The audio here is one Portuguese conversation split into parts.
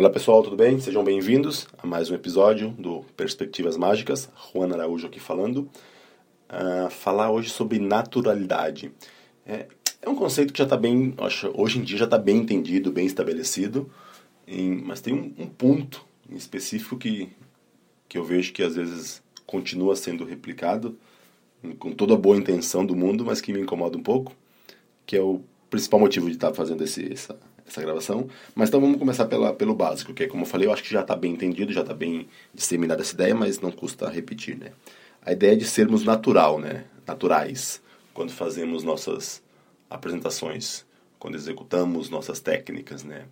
Olá pessoal, tudo bem? Sejam bem-vindos a mais um episódio do Perspectivas Mágicas. Juan Araújo aqui falando. Uh, falar hoje sobre naturalidade. É, é um conceito que já está bem, acho, hoje em dia já está bem entendido, bem estabelecido, em, mas tem um, um, ponto em específico que, que eu vejo que às vezes continua sendo replicado com toda a boa intenção do mundo, mas que me incomoda um pouco, que é o principal motivo de estar tá fazendo esse, essa, essa gravação. Mas então vamos começar pela, pelo básico, que é, como eu falei, eu acho que já está bem entendido, já está bem disseminada essa ideia, mas não custa repetir, né? A ideia de sermos natural, né? Naturais, quando fazemos nossas apresentações, quando executamos nossas técnicas, né?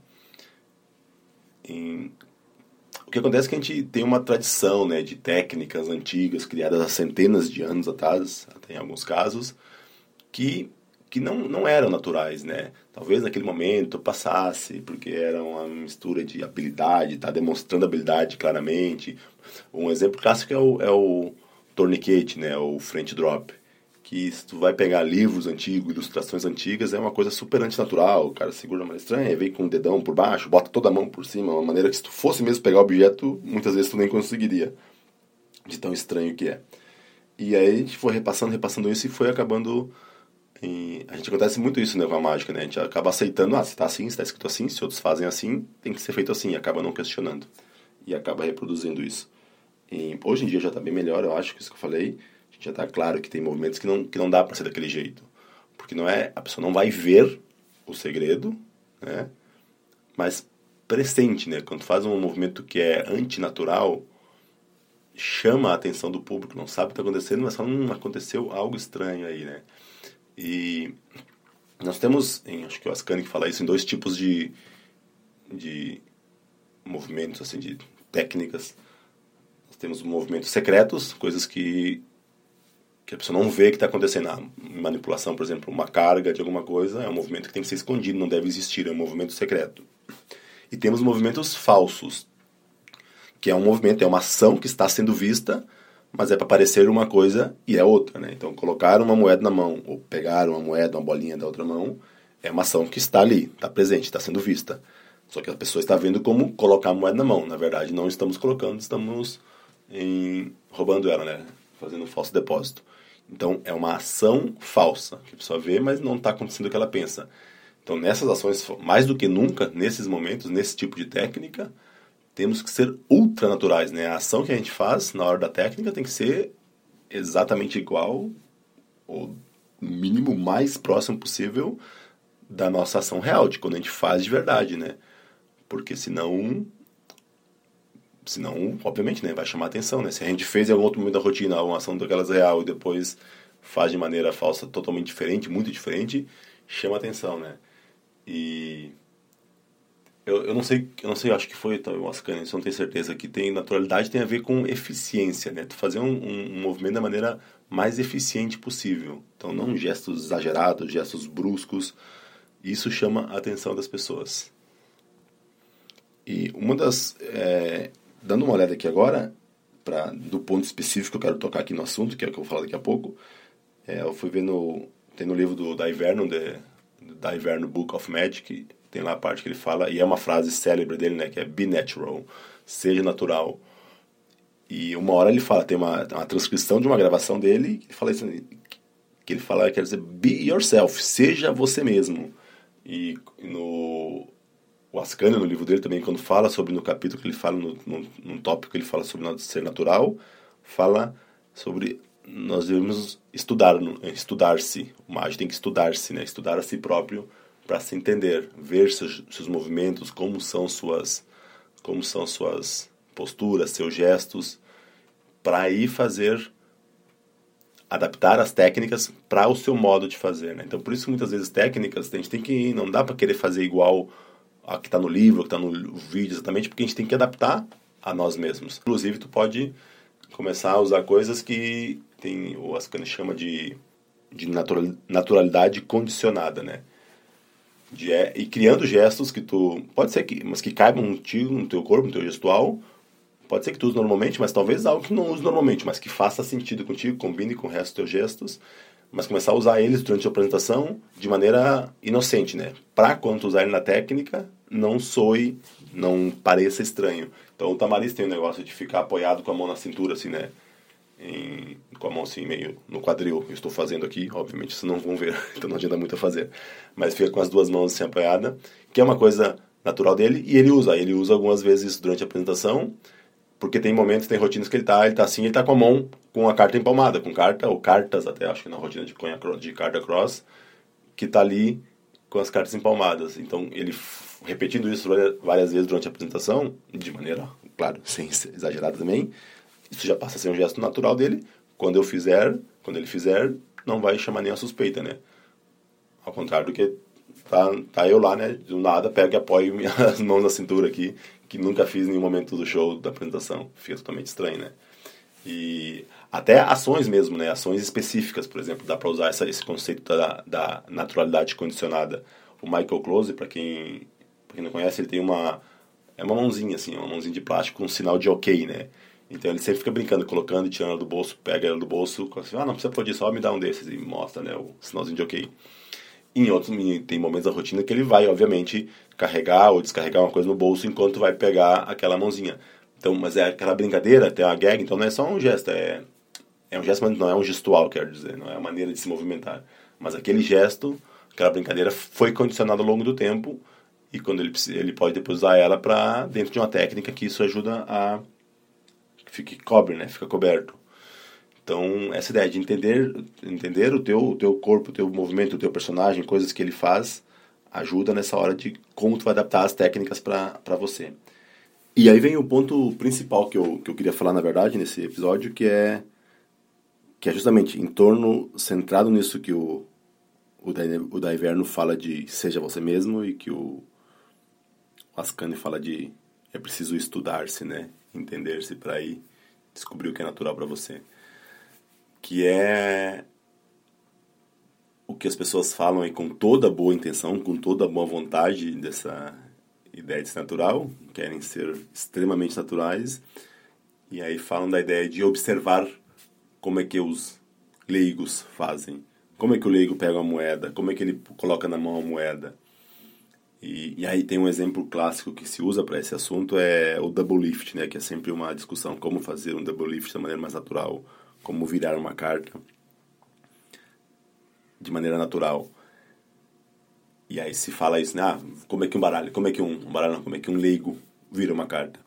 Em... O que acontece é que a gente tem uma tradição, né, de técnicas antigas criadas há centenas de anos atrás, até em alguns casos, que que não, não eram naturais, né? Talvez naquele momento passasse, porque era uma mistura de habilidade, tá demonstrando habilidade claramente. Um exemplo clássico é o, é o torniquete, né? O frente drop. Que se tu vai pegar livros antigos, ilustrações antigas, é uma coisa super antinatural. O cara segura uma estranha, vem com o dedão por baixo, bota toda a mão por cima, uma maneira que se tu fosse mesmo pegar o objeto, muitas vezes tu nem conseguiria. De tão estranho que é. E aí a gente foi repassando, repassando isso e foi acabando e a gente acontece muito isso né, com a mágica, né? A gente acaba aceitando, ah, se tá assim, se tá escrito assim, se outros fazem assim, tem que ser feito assim, e acaba não questionando. E acaba reproduzindo isso. E hoje em dia já tá bem melhor, eu acho, que isso que eu falei. A gente já tá claro que tem movimentos que não, que não dá para ser daquele jeito. Porque não é, a pessoa não vai ver o segredo, né? Mas presente, né? Quando faz um movimento que é antinatural, chama a atenção do público, não sabe o que está acontecendo, mas fala, hum, aconteceu algo estranho aí, né? E nós temos, em, acho que o Ascani fala isso, em dois tipos de, de movimentos, assim, de técnicas. Nós temos movimentos secretos, coisas que, que a pessoa não vê que está acontecendo. A manipulação, por exemplo, uma carga de alguma coisa, é um movimento que tem que ser escondido, não deve existir, é um movimento secreto. E temos movimentos falsos, que é um movimento, é uma ação que está sendo vista, mas é para parecer uma coisa e é outra, né? Então, colocar uma moeda na mão ou pegar uma moeda, uma bolinha da outra mão, é uma ação que está ali, está presente, está sendo vista. Só que a pessoa está vendo como colocar a moeda na mão. Na verdade, não estamos colocando, estamos em... roubando ela, né? Fazendo um falso depósito. Então, é uma ação falsa, que a pessoa vê, mas não está acontecendo o que ela pensa. Então, nessas ações, mais do que nunca, nesses momentos, nesse tipo de técnica, temos que ser ultranaturais, né? A ação que a gente faz na hora da técnica tem que ser exatamente igual, ou mínimo mais próximo possível da nossa ação real, de quando a gente faz de verdade, né? Porque senão senão, obviamente, né, vai chamar atenção, né? Se a gente fez em algum outro momento da rotina uma ação daquelas real e depois faz de maneira falsa totalmente diferente, muito diferente, chama atenção, né? E eu, eu não sei, eu não sei, acho que foi o Ascani, não tenho certeza, que tem naturalidade tem a ver com eficiência, né? Tu fazer um, um, um, movimento da maneira mais eficiente possível. Então, não gestos exagerados, gestos bruscos. Isso chama a atenção das pessoas. E uma das... É, dando uma olhada aqui agora, pra, do ponto específico que eu quero tocar aqui no assunto, que é o que eu vou falar daqui a pouco, é, eu fui ver no... Tem no livro do Daiverno, The, Daiverno Book of Magic, tem lá a parte que ele fala, e é uma frase célebre dele, né, que é be natural, seja natural. E uma hora ele fala, tem uma, uma transcrição de uma gravação dele, que fala isso, que ele fala, quer dizer, be yourself, seja você mesmo. E no o Ascani, no livro dele também, quando fala sobre, no capítulo que ele fala, no, no, num tópico que ele fala sobre ser natural, fala sobre nós devemos estudar, estudar-se. O mágico tem que estudar-se, né? Estudar a si próprio para se entender, ver seus, seus movimentos, como são suas, como são suas posturas, seus gestos, para aí fazer adaptar as técnicas para o seu modo de fazer, né? Então por isso muitas vezes técnicas a gente tem que não dá para querer fazer igual a que está no livro, a que está no vídeo exatamente, porque a gente tem que adaptar a nós mesmos. Inclusive tu pode começar a usar coisas que tem o Ascani chama de de naturalidade condicionada, né? De, e criando gestos que tu pode ser que mas que caibam no no teu corpo, no teu gestual. Pode ser que tu use normalmente, mas talvez algo que não use normalmente, mas que faça sentido contigo, combine com o resto dos teus gestos, mas começar a usar eles durante a apresentação de maneira inocente, né? Para quanto usar ele na técnica, não soe, não pareça estranho. Então o Tamariz tem o um negócio de ficar apoiado com a mão na cintura, assim, né? Em, com a mão assim meio no quadril. Eu estou fazendo aqui, obviamente vocês não vão ver, então não adianta muito a fazer. Mas fica com as duas mãos assim apoiada, que é uma coisa natural dele, e ele usa. Ele usa algumas vezes durante a apresentação, porque tem momentos, tem rotinas que ele tá, ele tá assim, ele tá com a mão com a carta empalmada, com carta, ou cartas até, acho que na rotina de, de carta cross, que tá ali com as cartas empalmadas. Então, ele repetindo isso várias vezes durante a apresentação, de maneira, claro, sem exagerada também, isso já passa a ser um gesto natural dele. Quando eu fizer, quando ele fizer, não vai chamar nem a suspeita, né? Ao contrário do que tá, tá eu lá, né? Do nada, pego e apoio minhas mãos na cintura aqui, que nunca fiz em nenhum momento do show, da apresentação. Fica totalmente estranho, né? E até ações mesmo, né? Ações específicas, por exemplo, dá para usar essa, esse conceito da, da naturalidade condicionada. O Michael Close, para quem, pra quem não conhece, ele tem uma é uma mãozinha assim, uma mãozinha de plástico com um sinal de OK, né? Então ele sempre fica brincando, colocando e tirando ela do bolso, pega ela do bolso, assim, ah, não precisa pôr só me dá um desses e mostra, né, o sinalzinho de OK. Em outros, tem momentos da rotina que ele vai, obviamente, carregar ou descarregar uma coisa no bolso enquanto vai pegar aquela mãozinha. Então, mas é aquela brincadeira, tem uma gag, então não é só um gesto, é, é um gesto, mas não é um gestual, quero dizer, não é a maneira de se movimentar. Mas aquele gesto, aquela brincadeira foi condicionada ao longo do tempo e quando ele, ele pode depois usar ela para dentro de uma técnica que isso ajuda a fique cobre, né? Fica coberto. Então, essa ideia de entender, entender o teu, o teu corpo, o teu movimento, o teu personagem, coisas que ele faz, ajuda nessa hora de como tu vai adaptar as técnicas para você. E aí vem o ponto principal que eu, que eu queria falar, na verdade, nesse episódio, que é que é justamente em torno, centrado nisso que o, o, da, o da Inverno fala de seja você mesmo e que o, o Ascani fala de é preciso estudar-se, né? Entender-se para ir descobrir o que é natural para você. Que é o que as pessoas falam aí com toda boa intenção, com toda boa vontade dessa ideia de ser natural, querem ser extremamente naturais, e aí falam da ideia de observar como é que os leigos fazem. Como é que o leigo pega uma moeda, como é que ele coloca na mão a moeda. E, e aí tem um exemplo clássico que se usa para esse assunto, é o double lift, né, que é sempre uma discussão como fazer um double lift da maneira mais natural, como virar uma carta de maneira natural. E aí se fala isso, né? Ah, como é que um baralho, como é que um, um baralho não, como é que um leigo vira uma carta.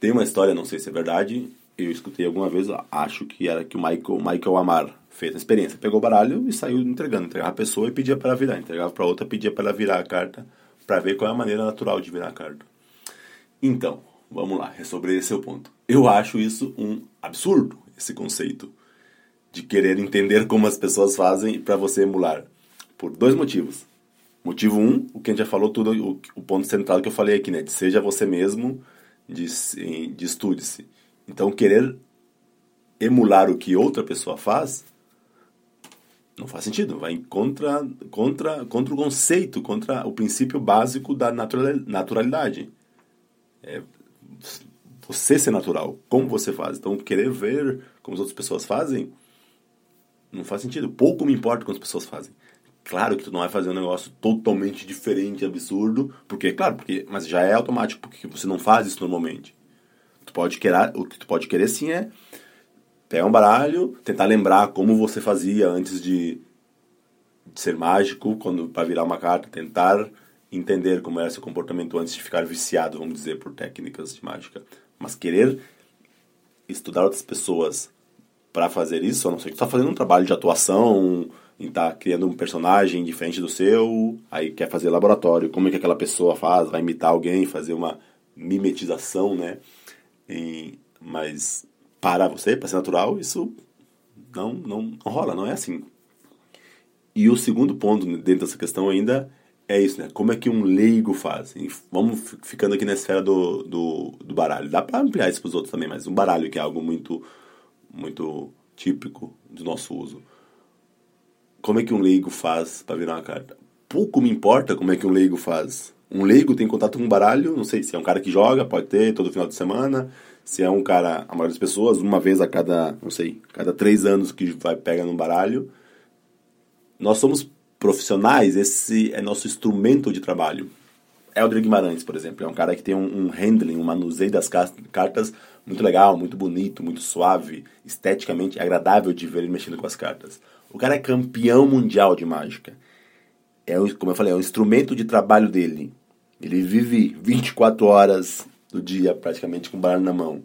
Tem uma história, não sei se é verdade, eu escutei alguma vez, acho que era que o Michael, Michael Amar fez a experiência. Pegou o baralho e saiu entregando, entregava a pessoa e pedia para virar, entregava para outra, pedia para ela virar a carta, para ver qual é a maneira natural de virar a carta. Então, vamos lá, é sobre esse o ponto. Eu acho isso um absurdo, esse conceito de querer entender como as pessoas fazem para você emular. Por dois motivos. Motivo um, o que a gente já falou tudo, o, o ponto central que eu falei aqui, né? De seja você mesmo, de, de estude-se. Então, querer emular o que outra pessoa faz não faz sentido. Vai contra, contra, contra o conceito, contra o princípio básico da naturalidade. É você ser natural, como você faz. Então, querer ver como as outras pessoas fazem não faz sentido. Pouco me importa como as pessoas fazem. Claro que tu não vai fazer um negócio totalmente diferente, absurdo, porque, claro, porque, mas já é automático, porque você não faz isso normalmente. Tu pode querer, o que tu pode querer sim é pegar um baralho, tentar lembrar como você fazia antes de, de ser mágico, quando para virar uma carta, tentar entender como era seu comportamento antes de ficar viciado, vamos dizer, por técnicas de mágica. Mas querer estudar outras pessoas para fazer isso, a não ser que tu tá fazendo um trabalho de atuação, estar tá criando um personagem diferente do seu, aí quer fazer laboratório, como é que aquela pessoa faz, vai imitar alguém, fazer uma mimetização, né? E, mas para você, para ser natural, isso não, não, rola, não é assim. E o segundo ponto dentro dessa questão ainda é isso, né? Como é que um leigo faz? Vamos ficando aqui na esfera do, do, do baralho. Dá para ampliar isso para os outros também, mas um baralho que é algo muito, muito típico do nosso uso como é que um leigo faz para virar uma carta? Pouco me importa como é que um leigo faz. Um leigo tem contato com um baralho, não sei se é um cara que joga, pode ter todo final de semana. Se é um cara, a maioria das pessoas, uma vez a cada, não sei, cada três anos que vai pega num baralho. nós somos profissionais, esse é nosso instrumento de trabalho. Helder Guimarães, por exemplo, é um cara que tem um, um handling, um manuseio das cartas muito legal, muito bonito, muito suave, esteticamente agradável de ver ele mexendo com as cartas. O cara é campeão mundial de mágica. É, como eu falei, é o instrumento de trabalho dele. Ele vive 24 horas do dia praticamente com o baralho na mão.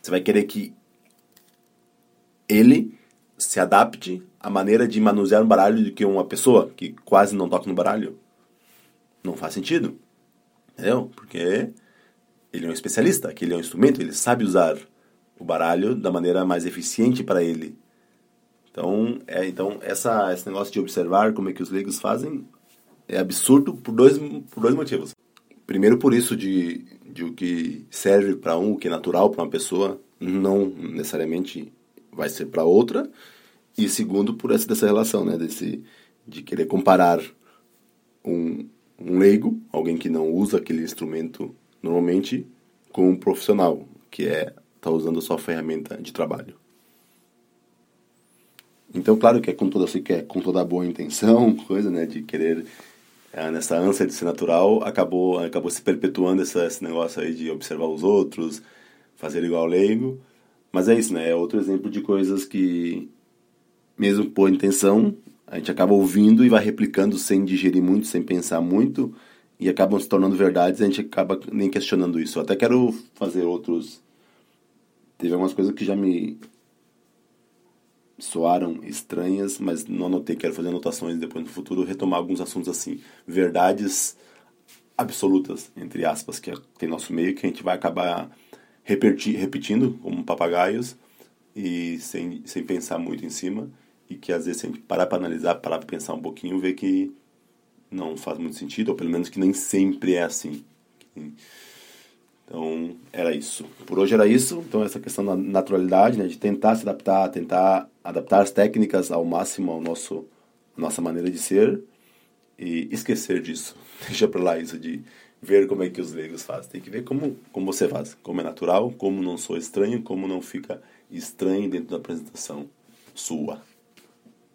Você vai querer que ele se adapte à maneira de manusear um baralho do que uma pessoa que quase não toca no baralho? Não faz sentido. Entendeu? Porque ele é um especialista, aquele é um instrumento, ele sabe usar o baralho da maneira mais eficiente para ele. Então, é, então essa, esse negócio de observar como é que os leigos fazem é absurdo por dois, por dois motivos. Primeiro, por isso de, de o que serve para um, o que é natural para uma pessoa, não necessariamente vai ser para outra. E segundo, por essa dessa relação, né? Desse, de querer comparar um, um leigo, alguém que não usa aquele instrumento normalmente, com um profissional, que é tá usando a sua ferramenta de trabalho. Então, claro que é com toda, se quer, com toda a boa intenção, coisa, né, de querer nessa ânsia de ser natural, acabou acabou se perpetuando essa, esse negócio aí de observar os outros, fazer igual leigo. Mas é isso, né? É outro exemplo de coisas que, mesmo por intenção, a gente acaba ouvindo e vai replicando sem digerir muito, sem pensar muito, e acabam se tornando verdades e a gente acaba nem questionando isso. Eu até quero fazer outros. Teve algumas coisas que já me soaram estranhas, mas não anotei. Quero fazer anotações depois no futuro, retomar alguns assuntos assim. Verdades absolutas, entre aspas, que tem nosso meio, que a gente vai acabar repetir, repetindo como papagaios e sem, sem pensar muito em cima e que às vezes se a gente parar para analisar, parar para pensar um pouquinho, ver que não faz muito sentido, ou pelo menos que nem sempre é assim. Então, era isso. Por hoje era isso. Então, essa questão da naturalidade, né, de tentar se adaptar, tentar adaptar as técnicas ao máximo ao nosso nossa maneira de ser e esquecer disso. Deixa para lá isso de ver como é que os leigos fazem. Tem que ver como, como você faz, como é natural, como não sou estranho, como não fica estranho dentro da apresentação sua.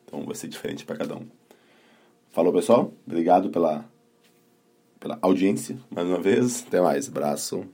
Então vai ser diferente para cada um. Falou, pessoal. Obrigado pela, pela audiência mais uma vez. Até mais. Abraço.